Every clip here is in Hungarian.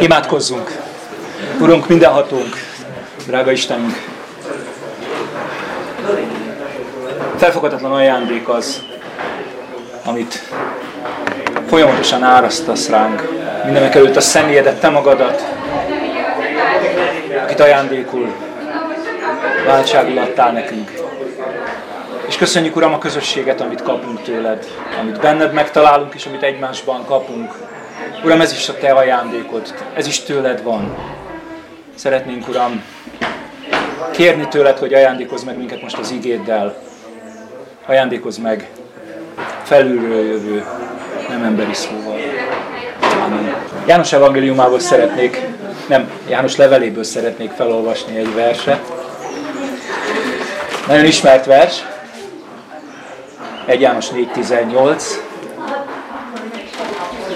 Imádkozzunk! Urunk, mindenhatónk, drága Istenünk! Felfoghatatlan ajándék az, amit folyamatosan árasztasz ránk. Mindenek előtt a személyedet, te magadat, akit ajándékul váltságul adtál nekünk. És köszönjük, Uram, a közösséget, amit kapunk tőled, amit benned megtalálunk, és amit egymásban kapunk. Uram, ez is a Te ajándékod, ez is tőled van. Szeretnénk, Uram, kérni tőled, hogy ajándékozz meg minket most az igéddel. Ajándékozz meg felülről jövő, nem emberi szóval. Amen. János evangéliumából szeretnék, nem, János leveléből szeretnék felolvasni egy verset. Nagyon ismert vers. 1 János 4.18.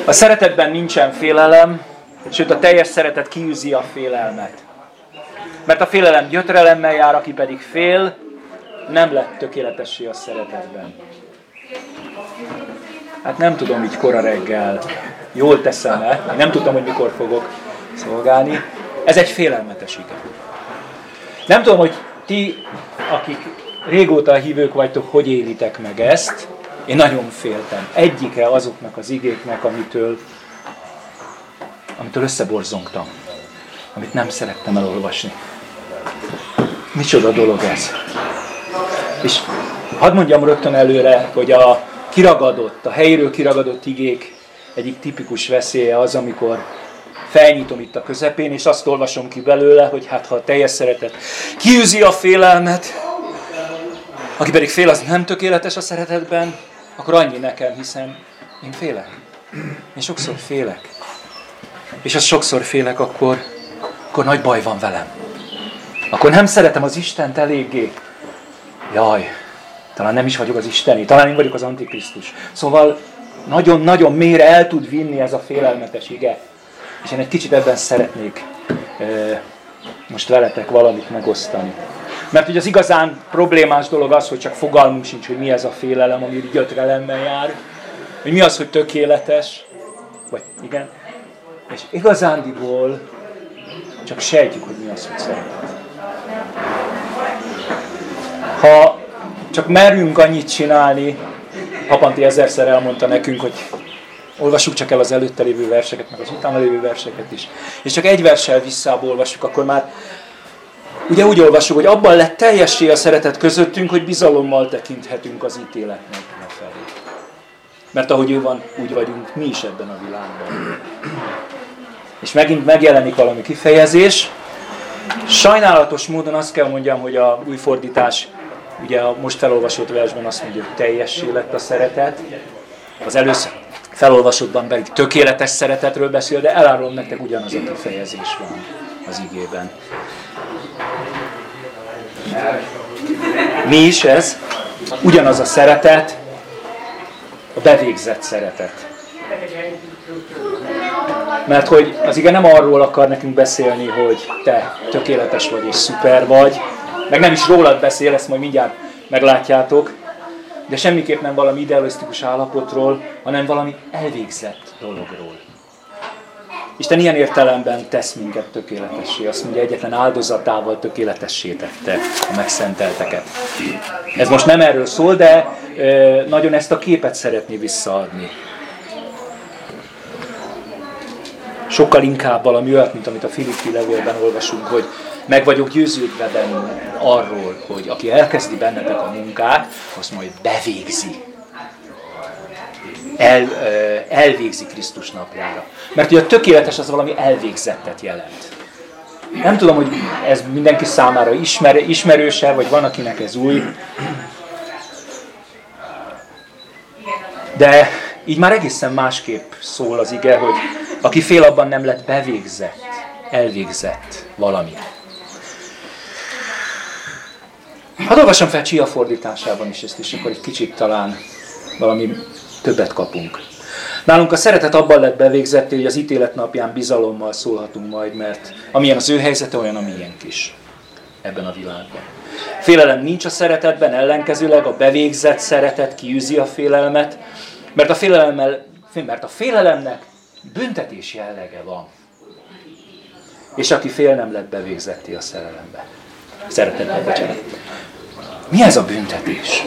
A szeretetben nincsen félelem, sőt a teljes szeretet kiűzi a félelmet. Mert a félelem gyötrelemmel jár, aki pedig fél, nem lett tökéletessé a szeretetben. Hát nem tudom így kora reggel, jól teszem-e, nem tudtam, hogy mikor fogok szolgálni. Ez egy félelmetes ige. Nem tudom, hogy ti, akik régóta hívők vagytok, hogy élitek meg ezt. Én nagyon féltem. Egyike azoknak az igéknek, amitől, amitől összeborzongtam. Amit nem szerettem elolvasni. Micsoda dolog ez. És hadd mondjam rögtön előre, hogy a kiragadott, a helyről kiragadott igék egyik tipikus veszélye az, amikor felnyitom itt a közepén, és azt olvasom ki belőle, hogy hát ha a teljes szeretet kiűzi a félelmet, aki pedig fél, az nem tökéletes a szeretetben, akkor annyi nekem, hiszen én félek. Én sokszor félek. És az sokszor félek, akkor, akkor nagy baj van velem. Akkor nem szeretem az Istent eléggé. Jaj, talán nem is vagyok az Isteni, talán én vagyok az Antikrisztus. Szóval nagyon-nagyon mélyre el tud vinni ez a félelmetes ige. És én egy kicsit ebben szeretnék most veletek valamit megosztani. Mert ugye az igazán problémás dolog az, hogy csak fogalmunk sincs, hogy mi ez a félelem, ami gyötrelemmel jár, hogy mi az, hogy tökéletes, vagy igen, és igazándiból csak sejtjük, hogy mi az, hogy szeretet. Ha csak merünk annyit csinálni, Hapanti ezerszer elmondta nekünk, hogy olvassuk csak el az előtte lévő verseket, meg az utána lévő verseket is. És csak egy verssel visszább olvassuk, akkor már ugye úgy olvassuk, hogy abban lett teljessé a szeretet közöttünk, hogy bizalommal tekinthetünk az ítéletnek felé. Mert ahogy ő van, úgy vagyunk mi is ebben a világban. És megint megjelenik valami kifejezés. Sajnálatos módon azt kell mondjam, hogy a új fordítás, ugye a most felolvasott versben azt mondja, hogy teljessé lett a szeretet. Az először felolvasottban pedig tökéletes szeretetről beszél, de elárulom nektek ugyanaz a kifejezés van az igében. Mi is ez? Ugyanaz a szeretet, a bevégzett szeretet. Mert hogy az igen nem arról akar nekünk beszélni, hogy te tökéletes vagy és szuper vagy, meg nem is rólad beszél, ezt majd mindjárt meglátjátok, de semmiképp nem valami idealisztikus állapotról, hanem valami elvégzett dologról. Isten ilyen értelemben tesz minket tökéletessé. Azt mondja, egyetlen áldozatával tökéletessé tette a megszentelteket. Ez most nem erről szól, de nagyon ezt a képet szeretné visszaadni. Sokkal inkább valami olyat, mint amit a Filippi levélben olvasunk, hogy meg vagyok győződve benne arról, hogy aki elkezdi bennetek a munkát, azt majd bevégzi el, elvégzi Krisztus napjára. Mert ugye a tökéletes az valami elvégzettet jelent. Nem tudom, hogy ez mindenki számára ismer, ismerőse, vagy van, akinek ez új. De így már egészen másképp szól az ige, hogy aki fél abban nem lett bevégzett, elvégzett valami. Hadd olvassam fel Csia fordításában is ezt is, akkor egy kicsit talán valami többet kapunk. Nálunk a szeretet abban lett bevégzett, hogy az ítélet napján bizalommal szólhatunk majd, mert amilyen az ő helyzete, olyan a miénk is ebben a világban. Félelem nincs a szeretetben, ellenkezőleg a bevégzett szeretet kiűzi a félelmet, mert a, félelemmel, mert a félelemnek büntetés jellege van. és aki fél nem lett bevégzetté a szerelembe. Szeretetben, bocsánat. Mi ez a büntetés?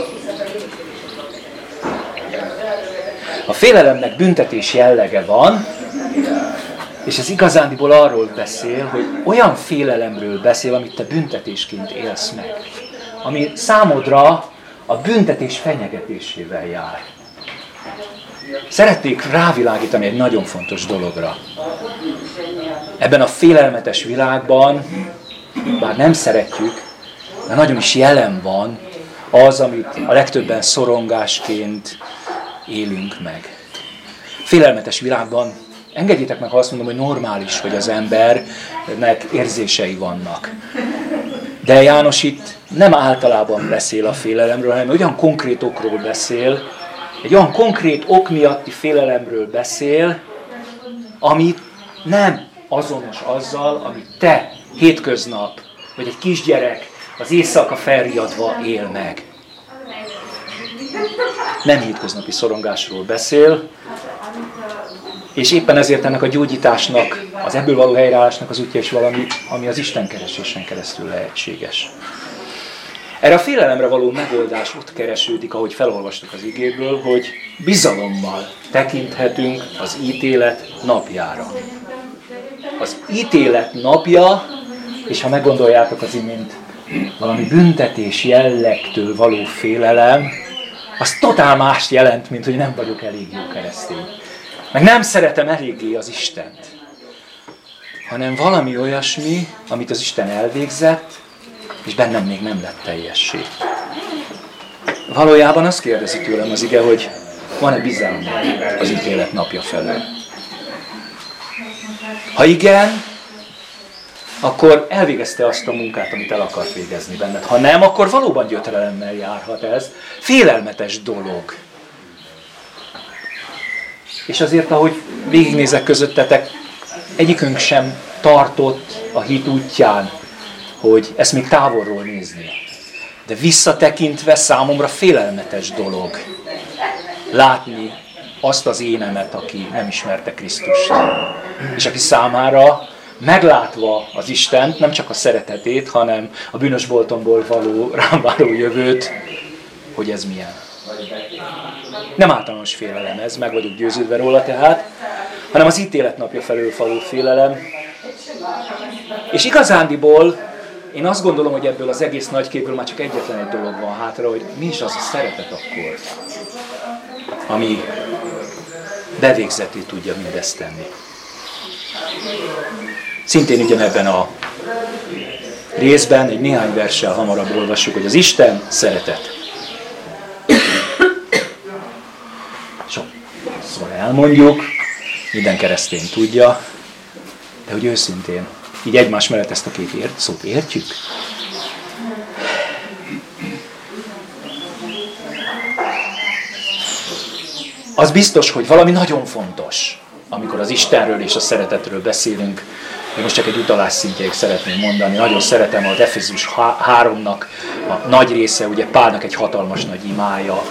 A félelemnek büntetés jellege van, és ez igazándiból arról beszél, hogy olyan félelemről beszél, amit te büntetésként élsz meg. Ami számodra a büntetés fenyegetésével jár. Szeretnék rávilágítani egy nagyon fontos dologra. Ebben a félelmetes világban, bár nem szeretjük, de nagyon is jelen van az, amit a legtöbben szorongásként élünk meg. Félelmetes világban engedjétek meg, ha azt mondom, hogy normális, hogy az embernek érzései vannak. De János itt nem általában beszél a félelemről, hanem olyan konkrét okról beszél, egy olyan konkrét ok miatti félelemről beszél, ami nem azonos azzal, amit te hétköznap, vagy egy kisgyerek az éjszaka felriadva él meg. Nem hétköznapi szorongásról beszél, és éppen ezért ennek a gyógyításnak, az ebből való helyreállásnak az útja is valami, ami az Isten keresésen keresztül lehetséges. Erre a félelemre való megoldás ott keresődik, ahogy felolvastuk az igéből, hogy bizalommal tekinthetünk az ítélet napjára. Az ítélet napja, és ha meggondoljátok az imént, valami büntetés jellegtől való félelem, az totál mást jelent, mint hogy nem vagyok elég jó keresztény. Meg nem szeretem eléggé az Istent. Hanem valami olyasmi, amit az Isten elvégzett, és bennem még nem lett teljessé. Valójában azt kérdezi tőlem az ige, hogy van-e bizalom az ítélet napja felől. Ha igen, akkor elvégezte azt a munkát, amit el akart végezni benned. Ha nem, akkor valóban gyötrelemmel járhat ez. Félelmetes dolog. És azért, ahogy végignézek közöttetek, egyikünk sem tartott a hit útján, hogy ezt még távolról nézni. De visszatekintve számomra félelmetes dolog látni azt az énemet, aki nem ismerte Krisztust. És aki számára meglátva az Istent, nem csak a szeretetét, hanem a bűnös boltomból való, rám váró jövőt, hogy ez milyen. Nem általános félelem ez, meg vagyok győződve róla tehát, hanem az ítélet felől való félelem. És igazándiból én azt gondolom, hogy ebből az egész nagy képből már csak egyetlen egy dolog van hátra, hogy mi is az a szeretet akkor, ami bevégzetté tudja mindezt tenni. Szintén ugyanebben a részben, egy néhány verssel hamarabb olvassuk, hogy az Isten szeretet. Sokszor elmondjuk, minden keresztény tudja, de hogy őszintén, így egymás mellett ezt a két ért, szót értjük? Az biztos, hogy valami nagyon fontos, amikor az Istenről és a szeretetről beszélünk, én most csak egy utalás szintjeig szeretném mondani. Nagyon szeretem az Efezus 3-nak a nagy része, ugye Pálnak egy hatalmas nagy imája.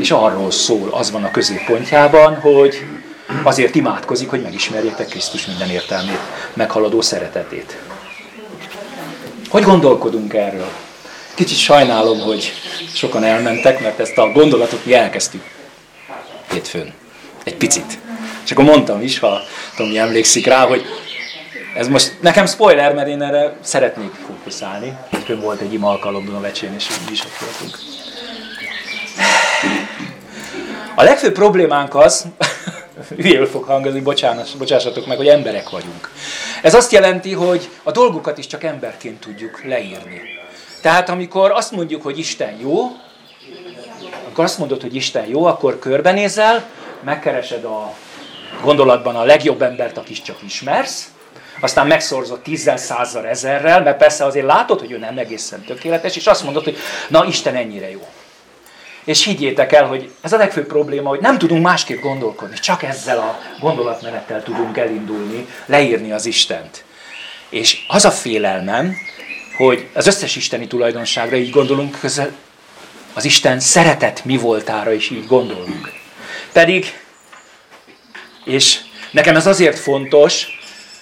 És arról szól, az van a középpontjában, hogy azért imádkozik, hogy megismerjétek Krisztus minden értelmét, meghaladó szeretetét. Hogy gondolkodunk erről? Kicsit sajnálom, hogy sokan elmentek, mert ezt a gondolatot mi elkezdtük hétfőn. Egy picit. És akkor mondtam is, ha Tomi emlékszik rá, hogy ez most nekem spoiler, mert én erre szeretnék fókuszálni. Hétfőn volt egy ima alkalom a vecsén, és mi is ott voltunk. A legfőbb problémánk az, hülyéül fog hangozni, bocsássatok meg, hogy emberek vagyunk. Ez azt jelenti, hogy a dolgokat is csak emberként tudjuk leírni. Tehát amikor azt mondjuk, hogy Isten jó, akkor azt mondod, hogy Isten jó, akkor körbenézel, megkeresed a gondolatban a legjobb embert, akit csak ismersz, aztán megszorzott tízzel, százzal, ezerrel, mert persze azért látod, hogy ő nem egészen tökéletes, és azt mondod, hogy na Isten ennyire jó. És higgyétek el, hogy ez a legfőbb probléma, hogy nem tudunk másképp gondolkodni, csak ezzel a gondolatmenettel tudunk elindulni, leírni az Istent. És az a félelmem, hogy az összes isteni tulajdonságra így gondolunk, közel az Isten szeretet mi voltára is így gondolunk. Pedig és Nekem ez azért fontos,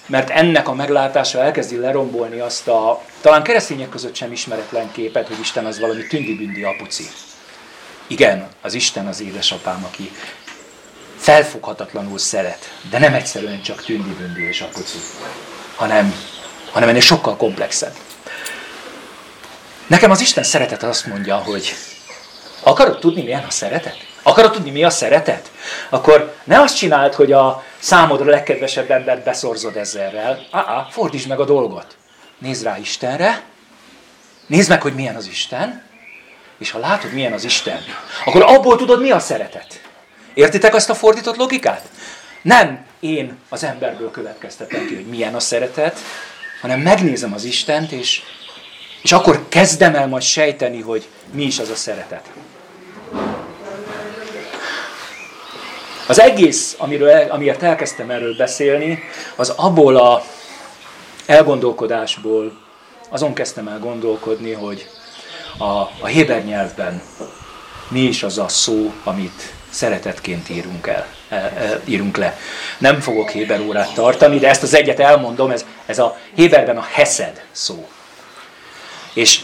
mert ennek a meglátása elkezdi lerombolni azt a talán keresztények között sem ismeretlen képet, hogy Isten az valami tündi-bündi apuci. Igen, az Isten az édesapám, aki felfoghatatlanul szeret, de nem egyszerűen csak tündi-bündi és apuci, hanem, hanem ennél sokkal komplexebb. Nekem az Isten szeretet azt mondja, hogy akarod tudni, milyen a szeretet? Akarod tudni, mi a szeretet? Akkor ne azt csináld, hogy a számodra legkedvesebb embert beszorzod ezerrel. Ah, fordítsd meg a dolgot. Nézd rá Istenre, nézd meg, hogy milyen az Isten, és ha látod, milyen az Isten, akkor abból tudod, mi a szeretet. Értitek azt a fordított logikát? Nem én az emberből következtetem ki, hogy milyen a szeretet, hanem megnézem az Istent, és, és akkor kezdem el majd sejteni, hogy mi is az a szeretet. Az egész, amiről el, amiért elkezdtem erről beszélni, az abból a elgondolkodásból azon kezdtem el gondolkodni, hogy a, a Héber nyelvben mi is az a szó, amit szeretetként írunk, el, e, e, írunk le. Nem fogok Héber órát tartani, de ezt az egyet elmondom, ez, ez a Héberben a Hesed szó. És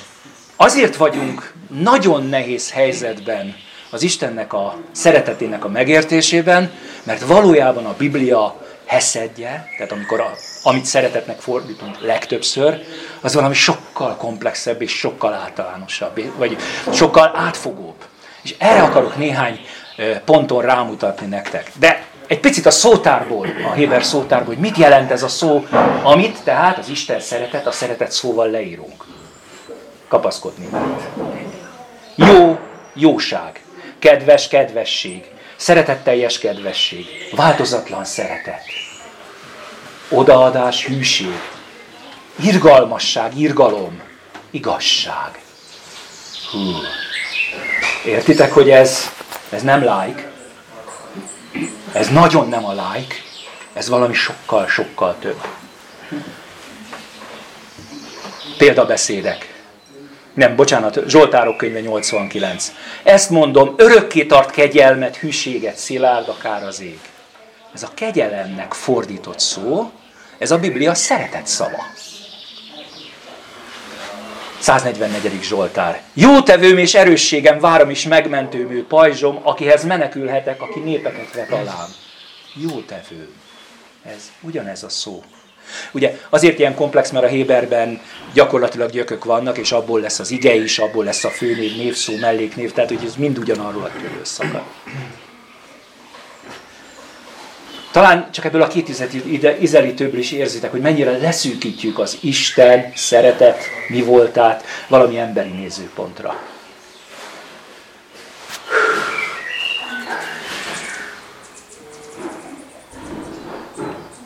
azért vagyunk nagyon nehéz helyzetben az Istennek a szeretetének a megértésében, mert valójában a Biblia heszedje, tehát amikor a, amit szeretetnek fordítunk legtöbbször, az valami sokkal komplexebb és sokkal általánosabb, vagy sokkal átfogóbb. És erre akarok néhány ponton rámutatni nektek. De egy picit a szótárból, a Héber szótárból, hogy mit jelent ez a szó, amit tehát az Isten szeretet, a szeretet szóval leírunk. Kapaszkodni. Jó, jóság. Kedves, kedvesség. Szeretetteljes kedvesség. Változatlan szeretet. Odaadás, hűség. Irgalmasság, irgalom. Igazság. Hú. Értitek, hogy ez, ez nem like. Ez nagyon nem a like. Ez valami sokkal, sokkal több. Példabeszédek. Nem, bocsánat, Zsoltárok könyve 89. Ezt mondom, örökké tart kegyelmet, hűséget, szilárd akár az ég. Ez a kegyelemnek fordított szó, ez a Biblia szeretett szava. 144. Zsoltár. Jó tevőm és erősségem, várom is megmentőmű pajzsom, akihez menekülhetek, aki népeket vet alám. Jó tevőm. Ez ugyanez a szó. Ugye azért ilyen komplex, mert a Héberben gyakorlatilag gyökök vannak, és abból lesz az ige is, abból lesz a főnév, névszó, melléknév, tehát hogy ez mind ugyanarról a tőlől szakad. Talán csak ebből a két izelítőből is érzitek, hogy mennyire leszűkítjük az Isten szeretet mi voltát valami emberi nézőpontra.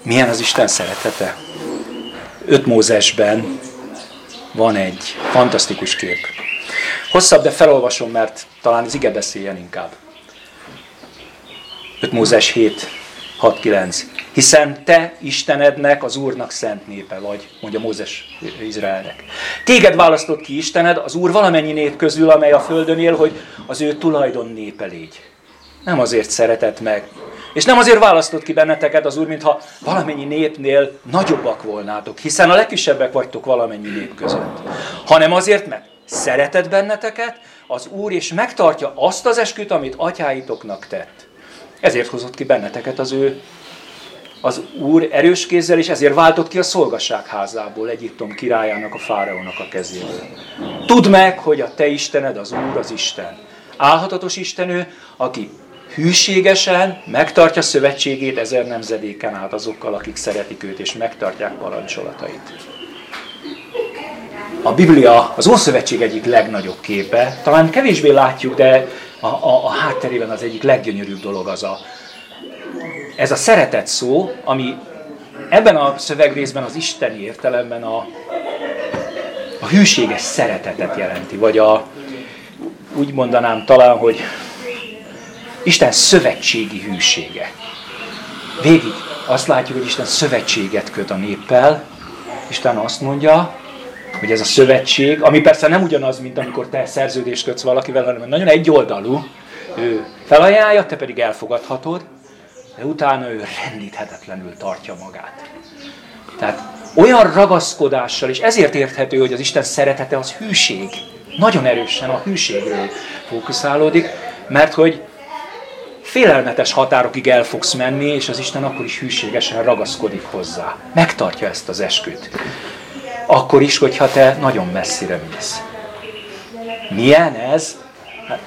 Milyen az Isten szeretete? Öt Mózesben van egy fantasztikus kép. Hosszabb, de felolvasom, mert talán az ige beszéljen inkább. 5 Mózes 7, 6-9. Hiszen te Istenednek, az Úrnak szent népe vagy, mondja Mózes Izraelnek. Téged választott ki Istened, az Úr valamennyi nép közül, amely a földön él, hogy az ő tulajdon népe légy. Nem azért szeretett meg, és nem azért választott ki benneteket az Úr, mintha valamennyi népnél nagyobbak volnátok, hiszen a legkisebbek vagytok valamennyi nép között. Hanem azért, mert szeretett benneteket az Úr, és megtartja azt az esküt, amit atyáitoknak tett. Ezért hozott ki benneteket az ő az Úr erős kézzel, és ezért váltott ki a szolgasság házából Egyiptom királyának, a fáraónak a kezéből. Tudd meg, hogy a te Istened az Úr az Isten. Álhatatos Istenő, aki hűségesen megtartja szövetségét ezer nemzedéken át azokkal, akik szeretik őt és megtartják parancsolatait. A Biblia az Ószövetség egyik legnagyobb képe, talán kevésbé látjuk, de a, a, a hátterében az egyik leggyönyörűbb dolog az a, ez a szeretet szó, ami ebben a szövegrészben az isteni értelemben a, a hűséges szeretetet jelenti, vagy a, úgy mondanám talán, hogy Isten szövetségi hűsége. Végig azt látjuk, hogy Isten szövetséget köt a néppel. Isten azt mondja, hogy ez a szövetség, ami persze nem ugyanaz, mint amikor te szerződést kötsz valakivel, hanem nagyon egyoldalú, ő felajánlja, te pedig elfogadhatod, de utána ő rendíthetetlenül tartja magát. Tehát olyan ragaszkodással, és ezért érthető, hogy az Isten szeretete az hűség. Nagyon erősen a hűségről fókuszálódik, mert hogy félelmetes határokig el fogsz menni, és az Isten akkor is hűségesen ragaszkodik hozzá. Megtartja ezt az esküt. Akkor is, hogyha te nagyon messzire mész. Milyen ez? Hát,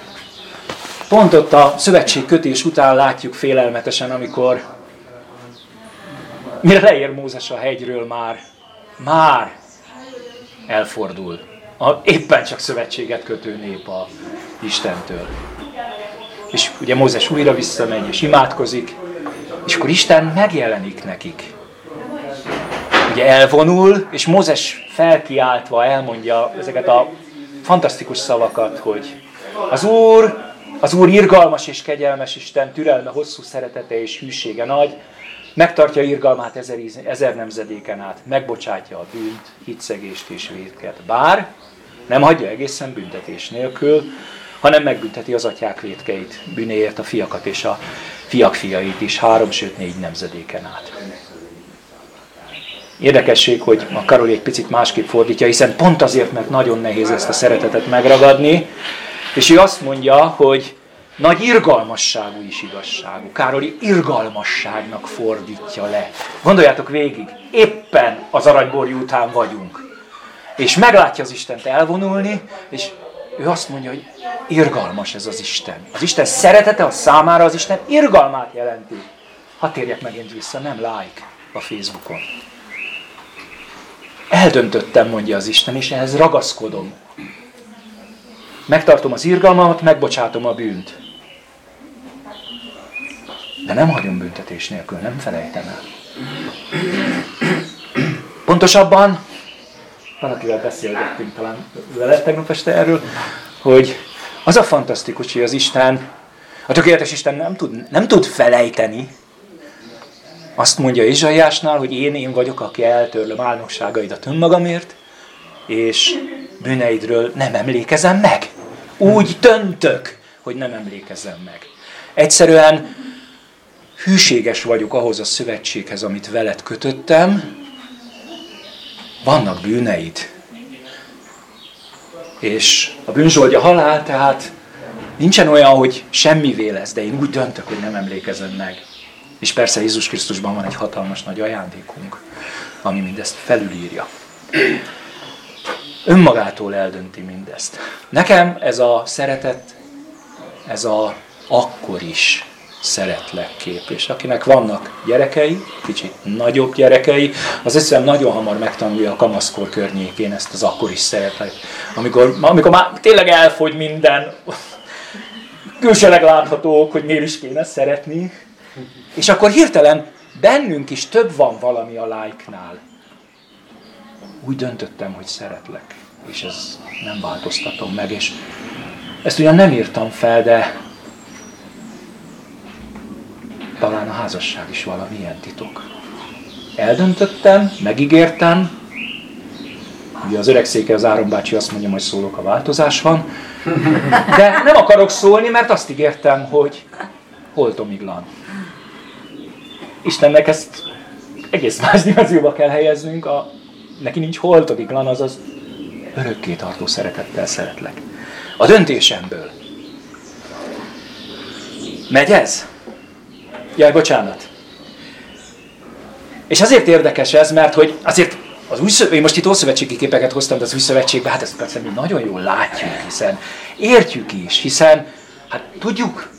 pont ott a szövetségkötés után látjuk félelmetesen, amikor mire leér Mózes a hegyről már, már elfordul. A éppen csak szövetséget kötő nép a Istentől. És ugye Mózes újra visszamegy és imádkozik, és akkor Isten megjelenik nekik. Ugye elvonul, és Mózes felkiáltva elmondja ezeket a fantasztikus szavakat, hogy az Úr, az Úr irgalmas és kegyelmes Isten, türelme, hosszú szeretete és hűsége nagy, megtartja irgalmát ezer, ezer nemzedéken át, megbocsátja a bűnt, hitszegést és védket. Bár nem hagyja egészen büntetés nélkül, hanem megbünteti az atyák védkeit, bűnéért a fiakat és a fiak fiait is három, sőt négy nemzedéken át. Érdekesség, hogy a Karoli egy picit másképp fordítja, hiszen pont azért, mert nagyon nehéz ezt a szeretetet megragadni, és ő azt mondja, hogy nagy irgalmasságú is igazságú. Károli irgalmasságnak fordítja le. Gondoljátok végig, éppen az aranyborjú után vagyunk. És meglátja az Istent elvonulni, és ő azt mondja, hogy irgalmas ez az Isten. Az Isten szeretete a számára az Isten irgalmát jelenti. Ha térjek megint vissza, nem like a Facebookon. Eldöntöttem, mondja az Isten, és ehhez ragaszkodom. Megtartom az irgalmamat, megbocsátom a bűnt. De nem hagyom büntetés nélkül, nem felejtem el. Pontosabban, valakivel beszélgettünk talán vele tegnap este erről, hogy az a fantasztikus, hogy az Isten, a tökéletes Isten nem tud, nem tud felejteni. Azt mondja Izsaiásnál, hogy én, én vagyok, aki eltörlöm álnokságaidat önmagamért, és bűneidről nem emlékezem meg. Úgy döntök, hogy nem emlékezem meg. Egyszerűen hűséges vagyok ahhoz a szövetséghez, amit veled kötöttem, vannak bűneid. És a bűnzsoldja halál, tehát nincsen olyan, hogy semmivé lesz, de én úgy döntök, hogy nem emlékezem meg. És persze Jézus Krisztusban van egy hatalmas nagy ajándékunk, ami mindezt felülírja. Önmagától eldönti mindezt. Nekem ez a szeretet, ez a akkor is szeretlek kép. És akinek vannak gyerekei, kicsit nagyobb gyerekei, az hiszem nagyon hamar megtanulja a kamaszkor környékén ezt az akkor is szeretlek. Amikor, amikor már tényleg elfogy minden, külsőleg láthatók, hogy miért is kéne szeretni. És akkor hirtelen bennünk is több van valami a like-nál. Úgy döntöttem, hogy szeretlek, és ez nem változtatom meg, és ezt ugyan nem írtam fel, de talán a házasság is valamilyen titok. Eldöntöttem, megígértem, ugye az öreg széke, az Áron bácsi azt mondja, hogy szólok, a változás van, de nem akarok szólni, mert azt ígértem, hogy holtomiglan. Istennek ezt egész más dimenzióba kell helyeznünk, a, neki nincs holtomiglan, azaz örökké tartó szeretettel szeretlek. A döntésemből. Megy ez? Jaj, bocsánat. És azért érdekes ez, mert hogy azért az új szövetség, én most itt ószövetségi képeket hoztam, de az új szövetségben, hát ezt persze mi nagyon jól látjuk, hiszen értjük is, hiszen hát tudjuk,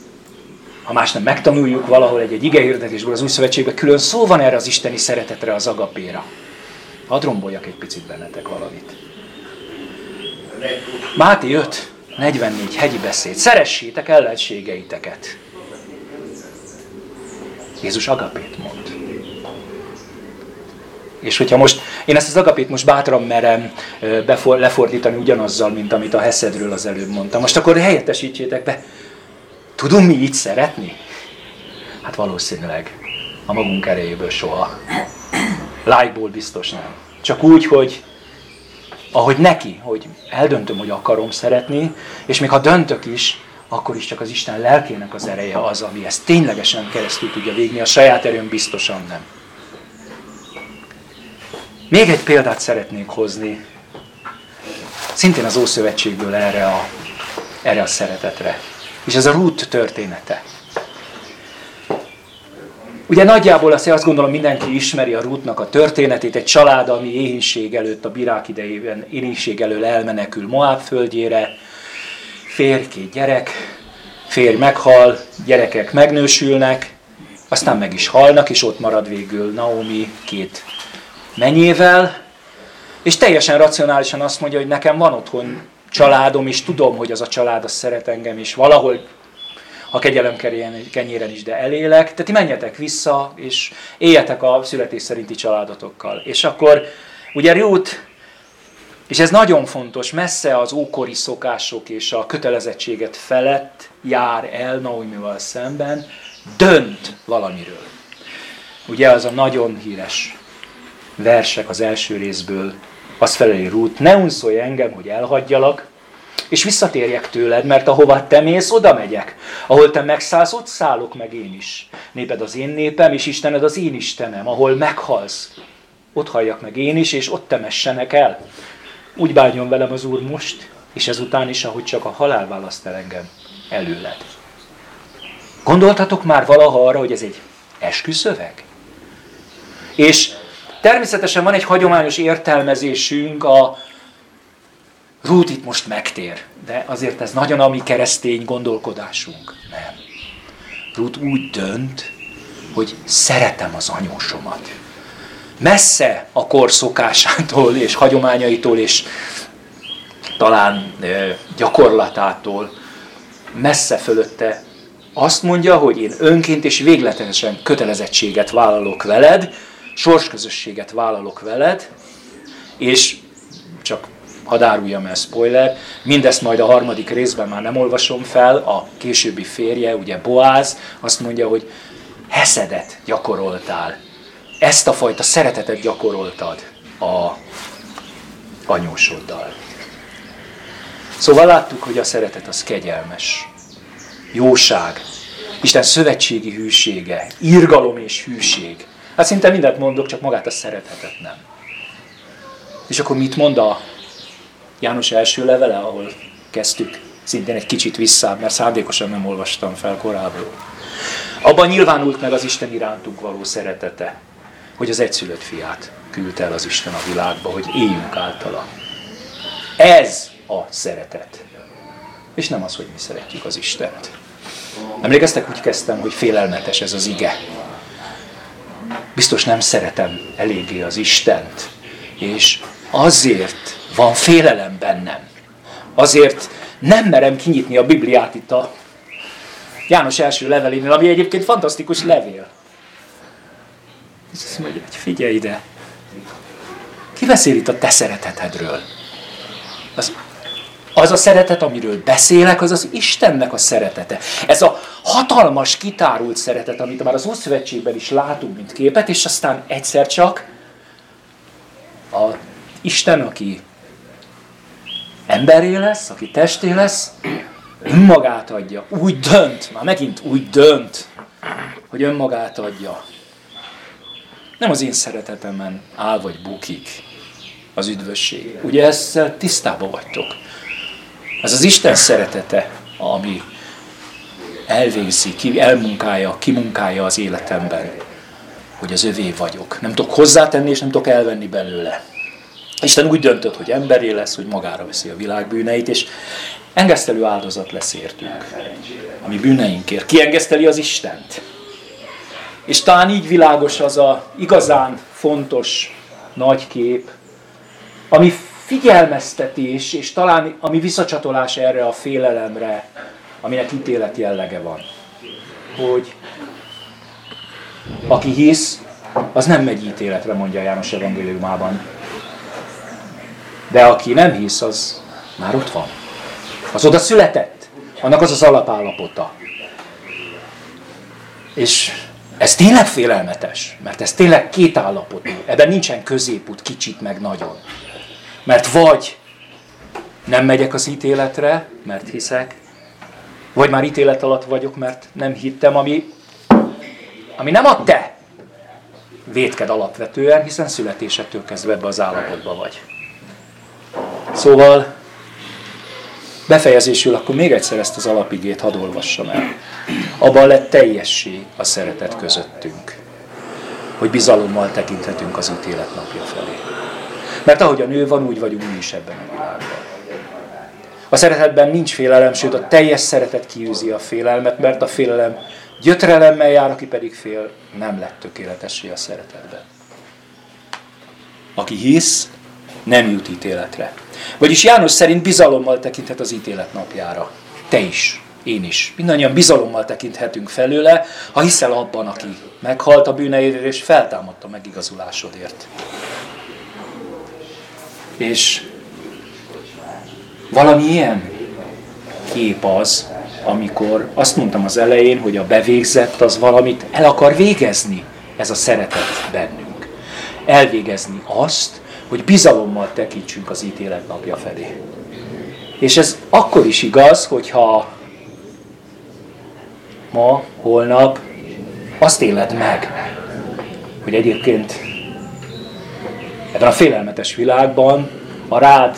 ha más nem megtanuljuk valahol egy, egy igehirdetésből az új szövetségben, külön szó van erre az isteni szeretetre, az agapéra. Hadd romboljak egy picit bennetek valamit. Máté 5, 44, hegyi beszéd. Szeressétek ellenségeiteket. Jézus agapét mond. És hogyha most, én ezt az agapét most bátran merem befor, lefordítani ugyanazzal, mint amit a Heszedről az előbb mondtam. Most akkor helyettesítsétek be. Tudunk mi így szeretni? Hát valószínűleg a magunk erejéből soha. Lájból biztos nem. Csak úgy, hogy ahogy neki, hogy eldöntöm, hogy akarom szeretni, és még ha döntök is, akkor is csak az Isten lelkének az ereje az, ami ezt ténylegesen keresztül tudja végni, a saját erőn biztosan nem. Még egy példát szeretnék hozni, szintén az Ószövetségből erre a, erre a szeretetre. És ez a Ruth története. Ugye nagyjából azt, azt gondolom mindenki ismeri a Rútnak a történetét, egy család, ami éhínség előtt, a birák idejében éhínség elől elmenekül Moab földjére, férj, két gyerek, férj meghal, gyerekek megnősülnek, aztán meg is halnak, és ott marad végül Naomi két menyével, és teljesen racionálisan azt mondja, hogy nekem van otthon családom, és tudom, hogy az a család az szeret engem, és valahol a kegyelem kenyéren is, de elélek. Tehát ti menjetek vissza, és éljetek a születés szerinti családotokkal. És akkor ugye Ruth, és ez nagyon fontos, messze az ókori szokások és a kötelezettséget felett jár el Naomival szemben, dönt valamiről. Ugye az a nagyon híres versek az első részből, azt feleli Ruth, ne unszolj engem, hogy elhagyjalak, és visszatérjek tőled, mert ahova te mész, oda megyek. Ahol te megszállsz, ott szállok meg én is. Néped az én népem, és Istened az én Istenem. Ahol meghalsz, ott halljak meg én is, és ott temessenek el. Úgy bánjon velem az Úr most, és ezután is, ahogy csak a halál választ el engem előled. Gondoltatok már valaha arra, hogy ez egy esküszöveg? És természetesen van egy hagyományos értelmezésünk a Rút itt most megtér, de azért ez nagyon a mi keresztény gondolkodásunk. Nem. Rút úgy dönt, hogy szeretem az anyósomat. Messze a kor szokásától és hagyományaitól és talán gyakorlatától, messze fölötte azt mondja, hogy én önként és végletesen kötelezettséget vállalok veled, sorsközösséget vállalok veled, és csak hadd áruljam el, spoiler, mindezt majd a harmadik részben már nem olvasom fel, a későbbi férje, ugye Boáz, azt mondja, hogy heszedet gyakoroltál. Ezt a fajta szeretetet gyakoroltad a anyósoddal. Szóval láttuk, hogy a szeretet az kegyelmes. Jóság. Isten szövetségi hűsége. Irgalom és hűség. Hát szinte mindent mondok, csak magát a szeretetet nem. És akkor mit mond a János első levele, ahol kezdtük, szintén egy kicsit vissza, mert szándékosan nem olvastam fel korábban. Abban nyilvánult meg az Isten irántunk való szeretete, hogy az egyszülött fiát küldte el az Isten a világba, hogy éljünk általa. Ez a szeretet. És nem az, hogy mi szeretjük az Istent. Emlékeztek, úgy kezdtem, hogy félelmetes ez az ige. Biztos nem szeretem eléggé az Istent. És azért van félelem bennem. Azért nem merem kinyitni a Bibliát itt a János első levelénél, ami egyébként fantasztikus levél. És azt mondja, hogy figyelj ide. Ki beszél itt a te szeretetedről? Az, az a szeretet, amiről beszélek, az az Istennek a szeretete. Ez a hatalmas, kitárult szeretet, amit már az Ószövetségben is látunk, mint képet, és aztán egyszer csak a Isten, aki emberé lesz, aki testé lesz, önmagát adja. Úgy dönt, már megint úgy dönt, hogy önmagát adja. Nem az én szeretetemen áll vagy bukik az üdvösség. Ugye ezzel tisztában vagytok. Ez az Isten szeretete, ami elvégzi, ki, elmunkálja, kimunkálja az életemben, hogy az övé vagyok. Nem tudok hozzátenni, és nem tudok elvenni belőle. Isten úgy döntött, hogy emberé lesz, hogy magára veszi a világ bűneit, és engesztelő áldozat lesz értünk, ami bűneinkért. Ki engeszteli az Istent? És talán így világos az a igazán fontos nagy kép, ami figyelmeztetés, és talán ami visszacsatolás erre a félelemre, aminek ítélet jellege van. Hogy aki hisz, az nem megy ítéletre, mondja János evangéliumában, de aki nem hisz, az már ott van. Az oda született. Annak az az alapállapota. És ez tényleg félelmetes, mert ez tényleg két állapotú. Ebben nincsen középút, kicsit meg nagyon. Mert vagy nem megyek az ítéletre, mert hiszek, Vagy már ítélet alatt vagyok, mert nem hittem, ami, ami nem a te vétked alapvetően, hiszen születésettől kezdve ebbe az állapotban vagy. Szóval befejezésül akkor még egyszer ezt az alapigét hadd olvassam el. Abban lett teljessé a szeretet közöttünk, hogy bizalommal tekinthetünk az ítélet napja felé. Mert ahogy a nő van, úgy vagyunk mi is ebben a világban. A szeretetben nincs félelem, sőt a teljes szeretet kiűzi a félelmet, mert a félelem gyötrelemmel jár, aki pedig fél, nem lett tökéletessé a szeretetben. Aki hisz, nem jut ítéletre. Vagyis János szerint bizalommal tekinthet az ítélet napjára. Te is, én is. Mindannyian bizalommal tekinthetünk felőle, ha hiszel abban, aki meghalt a bűneért és feltámadta megigazulásodért. És valami ilyen kép az, amikor azt mondtam az elején, hogy a bevégzett az valamit el akar végezni, ez a szeretet bennünk. Elvégezni azt, hogy bizalommal tekintsünk az ítélet napja felé. És ez akkor is igaz, hogyha ma, holnap azt éled meg, hogy egyébként ebben a félelmetes világban a rád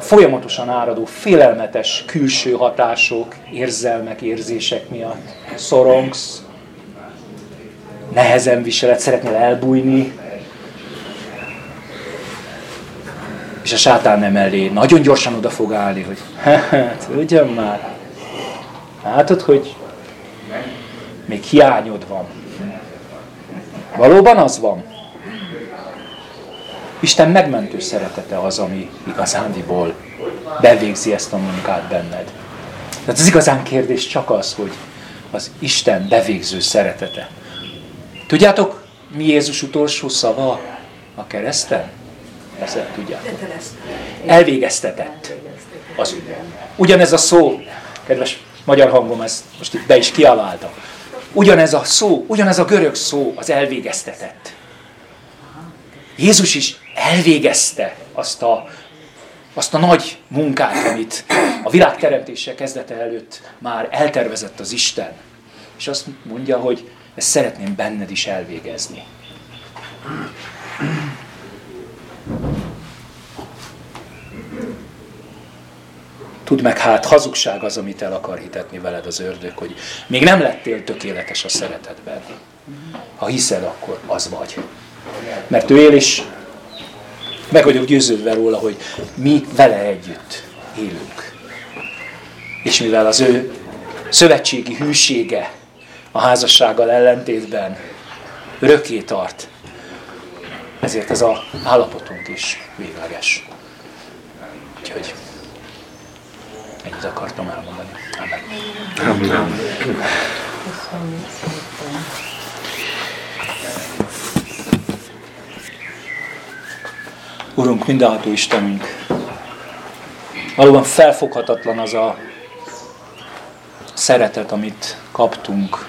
folyamatosan áradó félelmetes külső hatások, érzelmek, érzések miatt szorongsz, nehezen viseled, szeretnél elbújni, és a sátán nem elé nagyon gyorsan oda fog állni, hogy hát, ugyan már, látod, hogy még hiányod van. Valóban az van. Isten megmentő szeretete az, ami igazándiból bevégzi ezt a munkát benned. Tehát az igazán kérdés csak az, hogy az Isten bevégző szeretete. Tudjátok, mi Jézus utolsó szava a kereszten? Persze tudjátok. Elvégeztetett. Az, ugyanez a szó, kedves magyar hangom, ezt most itt be is kiabáltam. Ugyanez a szó, ugyanez a görög szó, az elvégeztetett. Jézus is elvégezte azt a, azt a nagy munkát, amit a világ teremtése kezdete előtt már eltervezett az Isten. És azt mondja, hogy ezt szeretném benned is elvégezni. Tudd meg, hát hazugság az, amit el akar hitetni veled az ördög, hogy még nem lettél tökéletes a szeretetben. Ha hiszed, akkor az vagy. Mert ő él, és meg vagyok győződve róla, hogy mi vele együtt élünk. És mivel az ő szövetségi hűsége a házassággal ellentétben örökké tart, ezért ez az állapotunk is végleges. Úgyhogy ennyit akartam elmondani. Amen. Amen. Urunk, mindenható Istenünk, valóban felfoghatatlan az a szeretet, amit kaptunk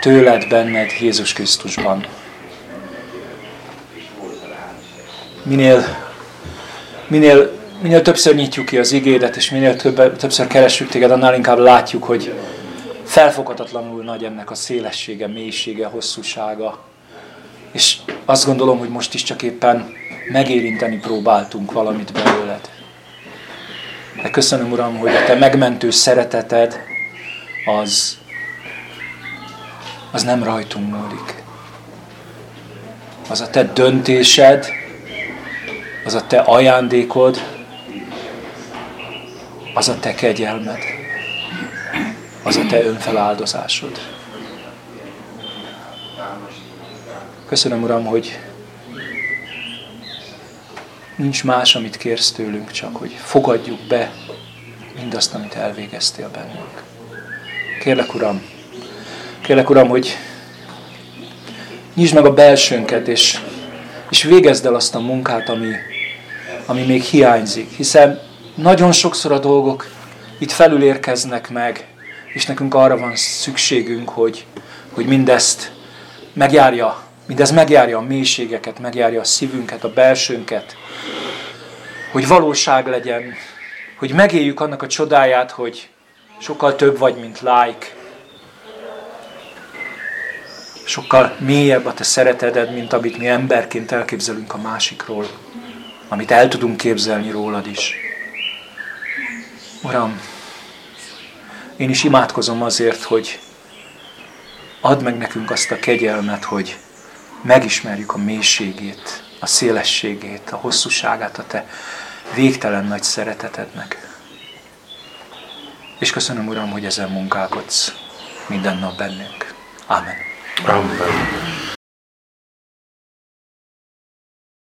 tőled, benned, Jézus Krisztusban. Minél, minél, minél többször nyitjuk ki az igédet, és minél több, többször keressük téged, annál inkább látjuk, hogy felfoghatatlanul nagy ennek a szélessége, mélysége, hosszúsága. És azt gondolom, hogy most is csak éppen megérinteni próbáltunk valamit belőled. De köszönöm, Uram, hogy a Te megmentő szereteted az, az nem rajtunk múlik. Az a Te döntésed, az a Te ajándékod, az a Te kegyelmed, az a Te önfeláldozásod. Köszönöm, Uram, hogy Nincs más, amit kérsz tőlünk, csak hogy fogadjuk be mindazt, amit elvégeztél bennünk. Kérlek, Uram, kérlek, Uram, hogy nyisd meg a belsőnket, és, és végezd el azt a munkát, ami, ami még hiányzik. Hiszen nagyon sokszor a dolgok itt felül érkeznek meg, és nekünk arra van szükségünk, hogy, hogy mindezt megjárja, mindez megjárja a mélységeket, megjárja a szívünket, a belsőnket, hogy valóság legyen, hogy megéljük annak a csodáját, hogy Sokkal több vagy, mint like. Sokkal mélyebb a te szereteded, mint amit mi emberként elképzelünk a másikról. Amit el tudunk képzelni rólad is. Uram, én is imádkozom azért, hogy add meg nekünk azt a kegyelmet, hogy megismerjük a mélységét, a szélességét, a hosszúságát a Te végtelen nagy szeretetednek. És köszönöm, Uram, hogy ezen munkálkodsz minden nap bennünk. Amen. Amen.